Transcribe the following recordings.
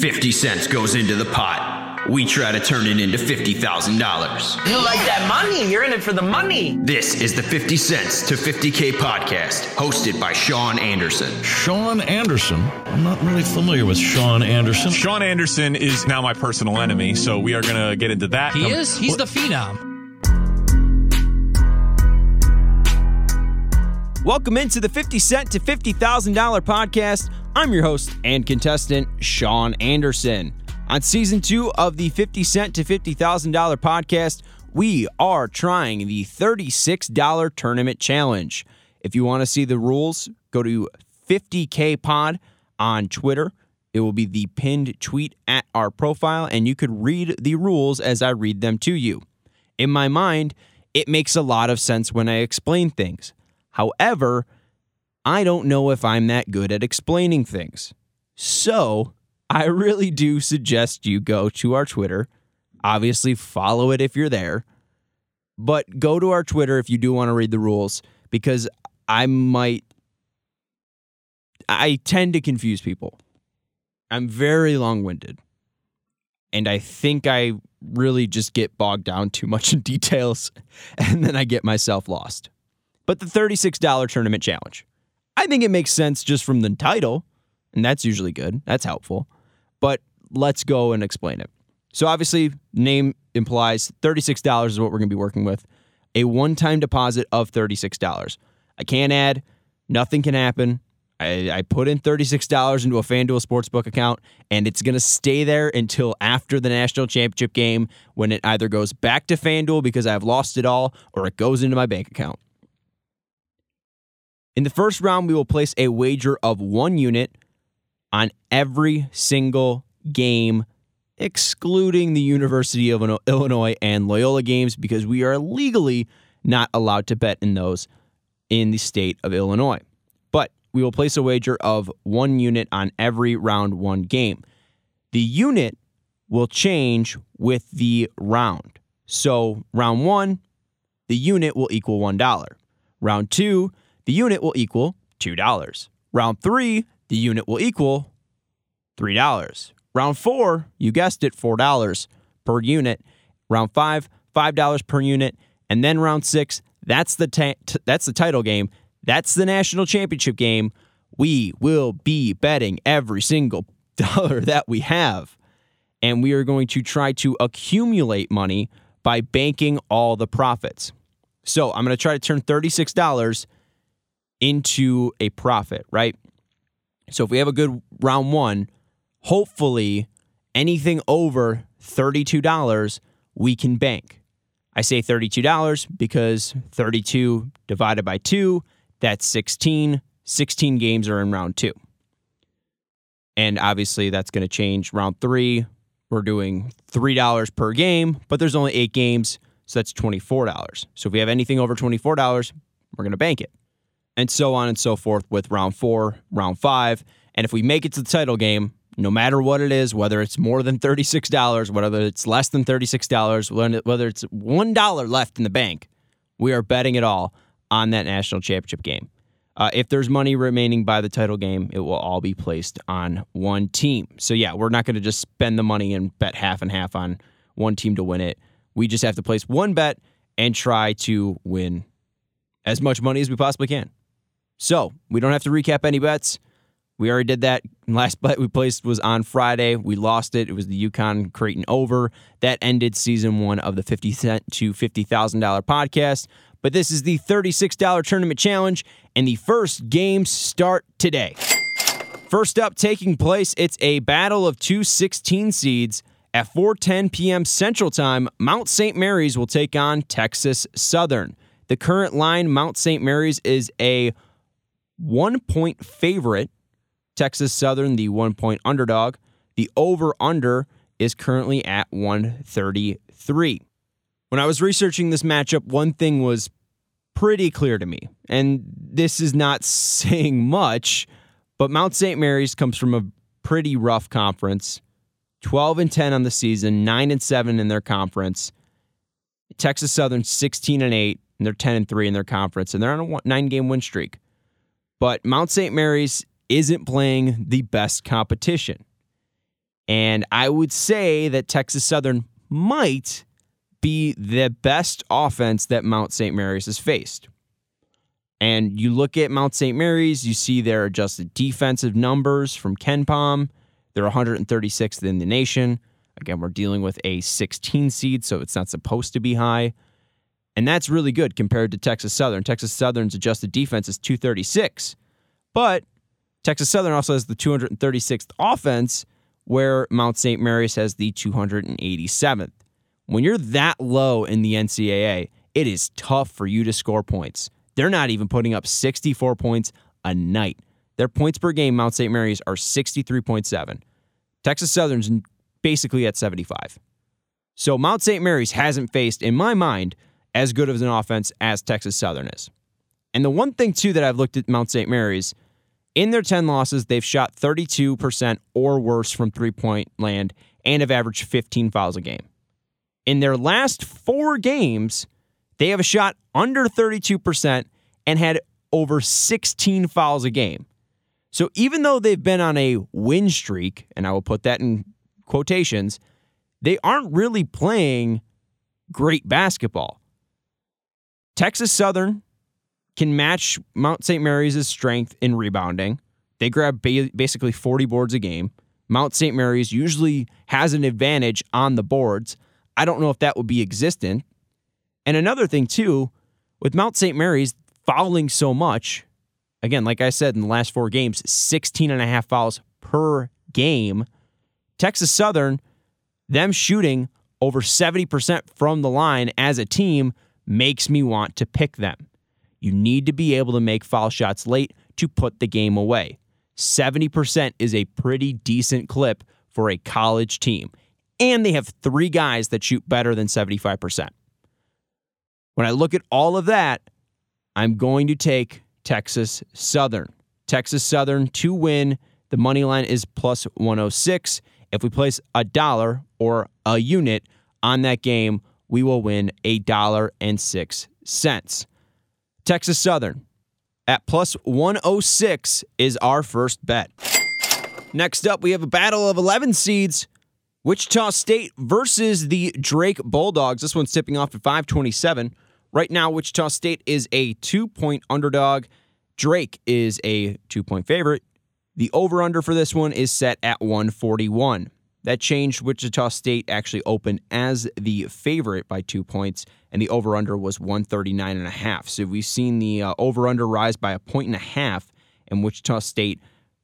50 cents goes into the pot. We try to turn it into $50,000. You like that money? You're in it for the money. This is the 50 Cents to 50K podcast, hosted by Sean Anderson. Sean Anderson. I'm not really familiar with Sean Anderson. Sean Anderson is now my personal enemy, so we are going to get into that. He is? He's the phenom. Welcome into the 50 Cent to $50,000 podcast. I'm your host and contestant, Sean Anderson. On season two of the 50 Cent to $50,000 podcast, we are trying the $36 tournament challenge. If you want to see the rules, go to 50K Pod on Twitter. It will be the pinned tweet at our profile, and you could read the rules as I read them to you. In my mind, it makes a lot of sense when I explain things. However, I don't know if I'm that good at explaining things. So, I really do suggest you go to our Twitter. Obviously, follow it if you're there. But go to our Twitter if you do want to read the rules because I might. I tend to confuse people. I'm very long winded. And I think I really just get bogged down too much in details and then I get myself lost. But the $36 tournament challenge. I think it makes sense just from the title, and that's usually good. That's helpful. But let's go and explain it. So obviously, name implies $36 is what we're going to be working with. A one-time deposit of $36. I can't add, nothing can happen. I, I put in $36 into a FanDuel Sportsbook account, and it's going to stay there until after the national championship game when it either goes back to FanDuel because I've lost it all or it goes into my bank account. In the first round, we will place a wager of one unit on every single game, excluding the University of Illinois and Loyola games, because we are legally not allowed to bet in those in the state of Illinois. But we will place a wager of one unit on every round one game. The unit will change with the round. So, round one, the unit will equal $1. Round two, the unit will equal $2. Round three, the unit will equal $3. Round four, you guessed it, $4 per unit. Round five, $5 per unit. And then round six, that's the, ta- t- that's the title game. That's the national championship game. We will be betting every single dollar that we have. And we are going to try to accumulate money by banking all the profits. So I'm going to try to turn $36 into a profit, right? So if we have a good round one, hopefully anything over $32 we can bank. I say $32 because 32 divided by 2, that's 16. 16 games are in round 2. And obviously that's going to change round 3. We're doing $3 per game, but there's only 8 games, so that's $24. So if we have anything over $24, we're going to bank it and so on and so forth with round four, round five. And if we make it to the title game, no matter what it is, whether it's more than $36, whether it's less than $36, whether it's $1 left in the bank, we are betting it all on that national championship game. Uh, if there's money remaining by the title game, it will all be placed on one team. So, yeah, we're not going to just spend the money and bet half and half on one team to win it. We just have to place one bet and try to win as much money as we possibly can. So we don't have to recap any bets. We already did that. Last bet we placed was on Friday. We lost it. It was the UConn Creighton over. That ended season one of the 50 cent to $50,000 podcast. But this is the $36 tournament challenge, and the first games start today. First up, taking place, it's a battle of two 16 seeds. At 4:10 p.m. Central Time, Mount St. Mary's will take on Texas Southern. The current line, Mount St. Mary's is a one point favorite. Texas Southern, the one point underdog. The over under is currently at 133. When I was researching this matchup, one thing was pretty clear to me. And this is not saying much, but Mount St. Mary's comes from a pretty rough conference. 12 and 10 on the season, 9 and 7 in their conference. Texas Southern 16 and 8, and they're 10 and 3 in their conference, and they're on a 9 game win streak. But Mount St. Mary's isn't playing the best competition. And I would say that Texas Southern might be the best offense that Mount St. Mary's has faced. And you look at Mount St. Mary's, you see their adjusted defensive numbers from KenPom. They're 136th in the nation. Again, we're dealing with a 16 seed, so it's not supposed to be high. And that's really good compared to Texas Southern. Texas Southern's adjusted defense is 236. But Texas Southern also has the 236th offense, where Mount St. Mary's has the 287th. When you're that low in the NCAA, it is tough for you to score points. They're not even putting up 64 points a night. Their points per game, Mount St. Mary's, are 63.7. Texas Southern's basically at 75. So Mount St. Mary's hasn't faced, in my mind, as good of an offense as Texas Southern is. And the one thing, too, that I've looked at Mount St. Mary's, in their 10 losses, they've shot 32% or worse from three point land and have averaged 15 fouls a game. In their last four games, they have a shot under 32% and had over 16 fouls a game. So even though they've been on a win streak, and I will put that in quotations, they aren't really playing great basketball. Texas Southern can match Mount St. Mary's' strength in rebounding. They grab ba- basically 40 boards a game. Mount St. Mary's usually has an advantage on the boards. I don't know if that would be existent. And another thing, too, with Mount St. Mary's fouling so much, again, like I said in the last four games, 16 and a half fouls per game. Texas Southern, them shooting over 70% from the line as a team makes me want to pick them. You need to be able to make foul shots late to put the game away. 70% is a pretty decent clip for a college team. And they have three guys that shoot better than 75%. When I look at all of that, I'm going to take Texas Southern. Texas Southern to win. The money line is plus 106. If we place a dollar or a unit on that game, we will win a dollar and six cents. Texas Southern at plus 106 is our first bet. Next up, we have a battle of 11 seeds. Wichita State versus the Drake Bulldogs. This one's tipping off at 527. Right now, Wichita State is a two point underdog. Drake is a two point favorite. The over under for this one is set at 141. That changed. Wichita State actually opened as the favorite by two points, and the over under was 139 and a half. So we've seen the uh, over under rise by a point and a half, and Wichita State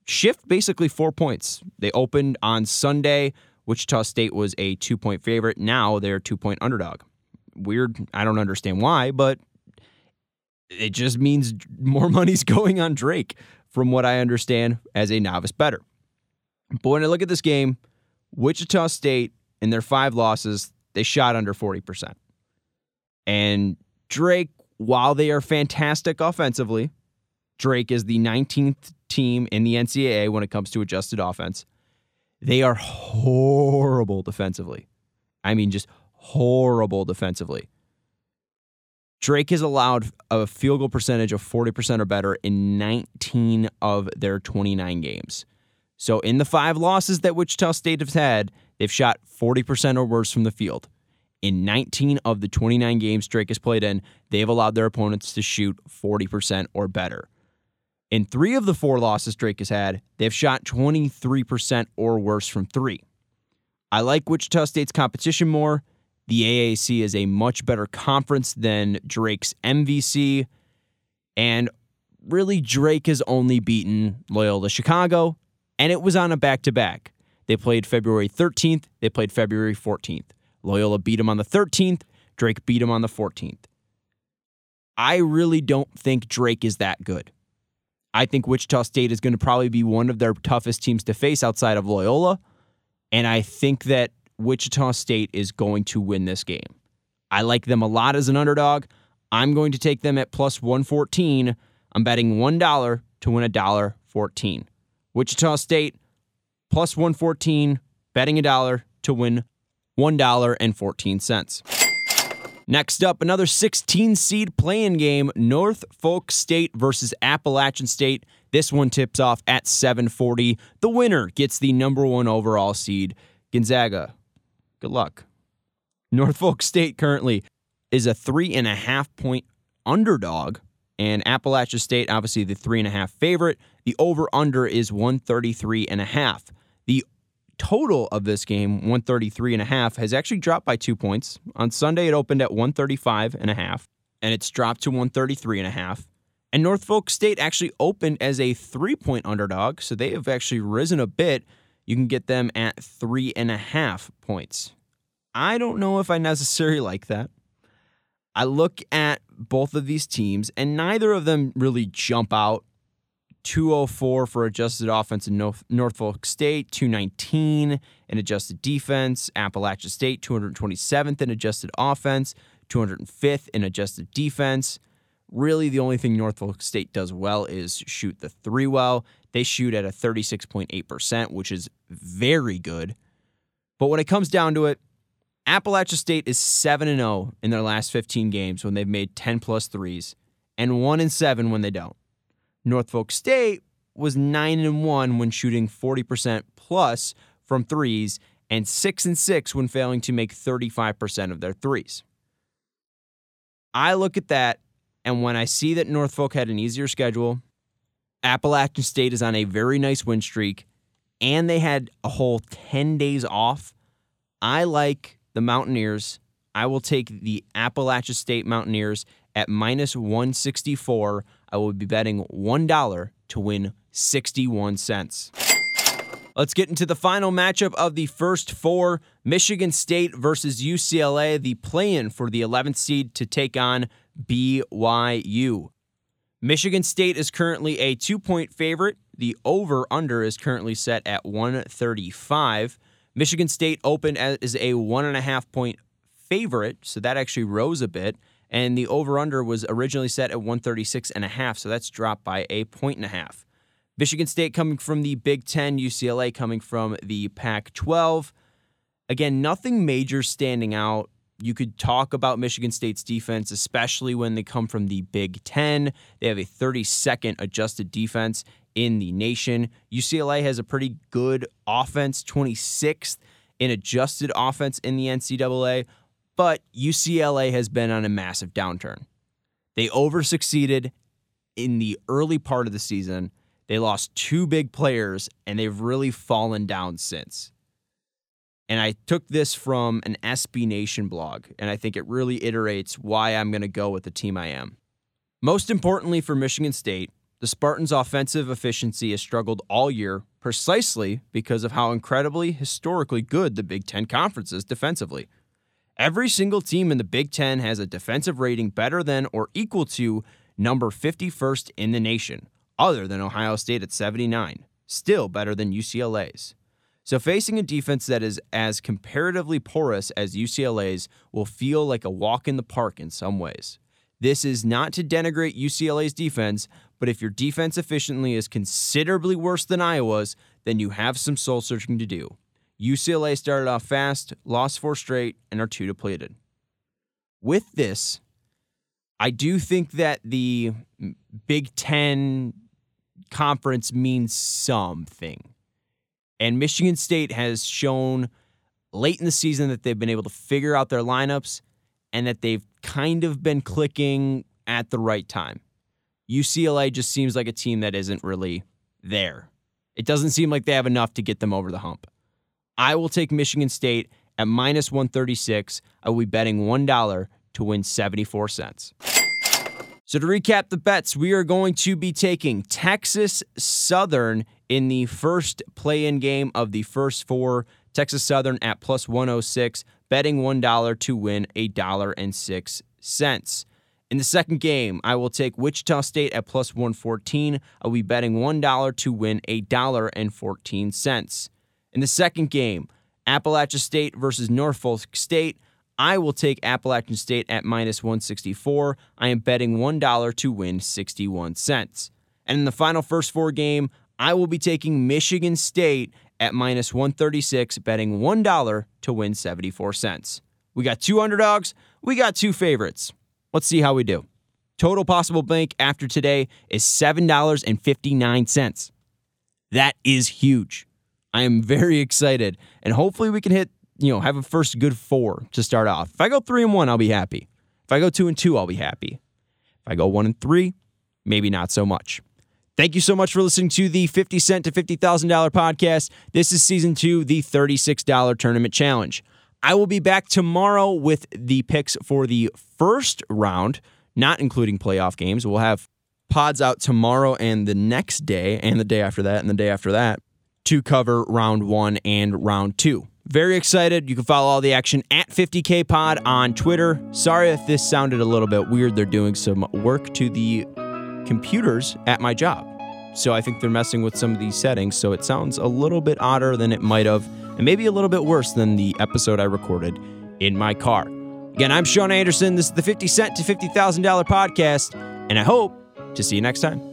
shift basically four points. They opened on Sunday. Wichita State was a two point favorite. Now they're two point underdog weird. I don't understand why, but it just means more money's going on Drake, from what I understand as a novice bettor. But when I look at this game, Wichita State in their five losses, they shot under 40%. And Drake, while they are fantastic offensively, Drake is the 19th team in the NCAA when it comes to adjusted offense. They are horrible defensively. I mean, just horrible defensively. Drake has allowed a field goal percentage of 40% or better in 19 of their 29 games. So in the five losses that Wichita State has had, they've shot 40% or worse from the field. In 19 of the 29 games Drake has played in, they've allowed their opponents to shoot 40% or better. In three of the four losses Drake has had, they've shot 23% or worse from three. I like Wichita State's competition more. The AAC is a much better conference than Drake's MVC. And really, Drake has only beaten Loyola Chicago, and it was on a back to back. They played February 13th, they played February 14th. Loyola beat them on the 13th, Drake beat them on the 14th. I really don't think Drake is that good. I think Wichita State is going to probably be one of their toughest teams to face outside of Loyola. And I think that Wichita State is going to win this game. I like them a lot as an underdog. I'm going to take them at plus 114. I'm betting $1 to win a dollar 14. Wichita State plus 114, betting a dollar to win $1.14. Next up, another 16 seed playing game Norfolk State versus Appalachian State. This one tips off at 740. The winner gets the number one overall seed, Gonzaga. Good luck. Norfolk State currently is a three and a half point underdog, and Appalachia State, obviously the three and a half favorite. The over under is 133 and a half. The total of this game, 133 and a half, has actually dropped by two points. On Sunday, it opened at 135 and a half, and it's dropped to 133 and a half. And Norfolk State actually opened as a three point underdog, so they have actually risen a bit. You can get them at three and a half points. I don't know if I necessarily like that. I look at both of these teams, and neither of them really jump out. 204 for adjusted offense in Norfolk State, 219 in adjusted defense. Appalachia State, 227th in adjusted offense, 205th in adjusted defense. Really, the only thing Norfolk State does well is shoot the three well. They shoot at a 36.8%, which is very good. But when it comes down to it, Appalachia State is 7 and 0 in their last 15 games when they've made 10 plus threes, and 1 and 7 when they don't. Norfolk State was 9 and 1 when shooting 40% plus from threes and 6 and 6 when failing to make 35% of their threes. I look at that and when I see that Norfolk had an easier schedule, Appalachian State is on a very nice win streak and they had a whole 10 days off, I like the Mountaineers. I will take the Appalachia State Mountaineers at minus 164. I will be betting $1 to win 61 cents. Let's get into the final matchup of the first four Michigan State versus UCLA, the play in for the 11th seed to take on BYU. Michigan State is currently a two point favorite. The over under is currently set at 135. Michigan State opened as a one and a half point favorite, so that actually rose a bit. And the over under was originally set at 136 and a half, so that's dropped by a point and a half. Michigan State coming from the Big Ten, UCLA coming from the Pac 12. Again, nothing major standing out. You could talk about Michigan State's defense, especially when they come from the Big Ten. They have a 32nd adjusted defense in the nation. UCLA has a pretty good offense, 26th in adjusted offense in the NCAA, but UCLA has been on a massive downturn. They over succeeded in the early part of the season. They lost two big players and they've really fallen down since. And I took this from an SB Nation blog, and I think it really iterates why I'm going to go with the team I am. Most importantly for Michigan State, the Spartans' offensive efficiency has struggled all year precisely because of how incredibly historically good the Big Ten Conference is defensively. Every single team in the Big Ten has a defensive rating better than or equal to number 51st in the nation, other than Ohio State at 79, still better than UCLA's. So, facing a defense that is as comparatively porous as UCLA's will feel like a walk in the park in some ways. This is not to denigrate UCLA's defense, but if your defense efficiently is considerably worse than Iowa's, then you have some soul searching to do. UCLA started off fast, lost four straight, and are too depleted. With this, I do think that the Big Ten conference means something. And Michigan State has shown late in the season that they've been able to figure out their lineups and that they've kind of been clicking at the right time. UCLA just seems like a team that isn't really there. It doesn't seem like they have enough to get them over the hump. I will take Michigan State at minus 136. I will be betting $1 to win 74 cents. So, to recap the bets, we are going to be taking Texas Southern in the first play in game of the first four. Texas Southern at plus 106 betting $1 to win a dollar and six cents. In the second game, I will take Wichita State at plus 114. I'll be betting $1 to win a dollar and 14 cents. In the second game, Appalachia State versus Norfolk State, I will take Appalachian State at minus 164. I am betting $1 to win 61 cents. And in the final first four game, I will be taking Michigan State at minus 136, betting $1 to win 74 cents. We got two underdogs, we got two favorites. Let's see how we do. Total possible bank after today is $7.59. That is huge. I am very excited. And hopefully we can hit, you know, have a first good four to start off. If I go three and one, I'll be happy. If I go two and two, I'll be happy. If I go one and three, maybe not so much. Thank you so much for listening to the 50 cent to $50,000 podcast. This is season two, the $36 tournament challenge. I will be back tomorrow with the picks for the first round, not including playoff games. We'll have pods out tomorrow and the next day, and the day after that, and the day after that to cover round one and round two. Very excited. You can follow all the action at 50K Pod on Twitter. Sorry if this sounded a little bit weird. They're doing some work to the computers at my job. So I think they're messing with some of these settings. So it sounds a little bit odder than it might have, and maybe a little bit worse than the episode I recorded in my car. Again, I'm Sean Anderson. This is the 50 Cent to $50,000 podcast, and I hope to see you next time.